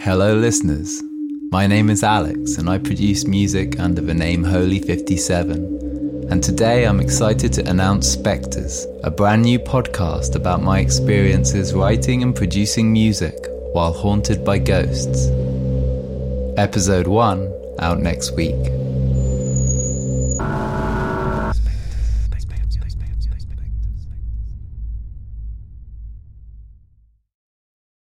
Hello, listeners. My name is Alex, and I produce music under the name Holy 57. And today I'm excited to announce Spectres, a brand new podcast about my experiences writing and producing music while haunted by ghosts. Episode 1 out next week.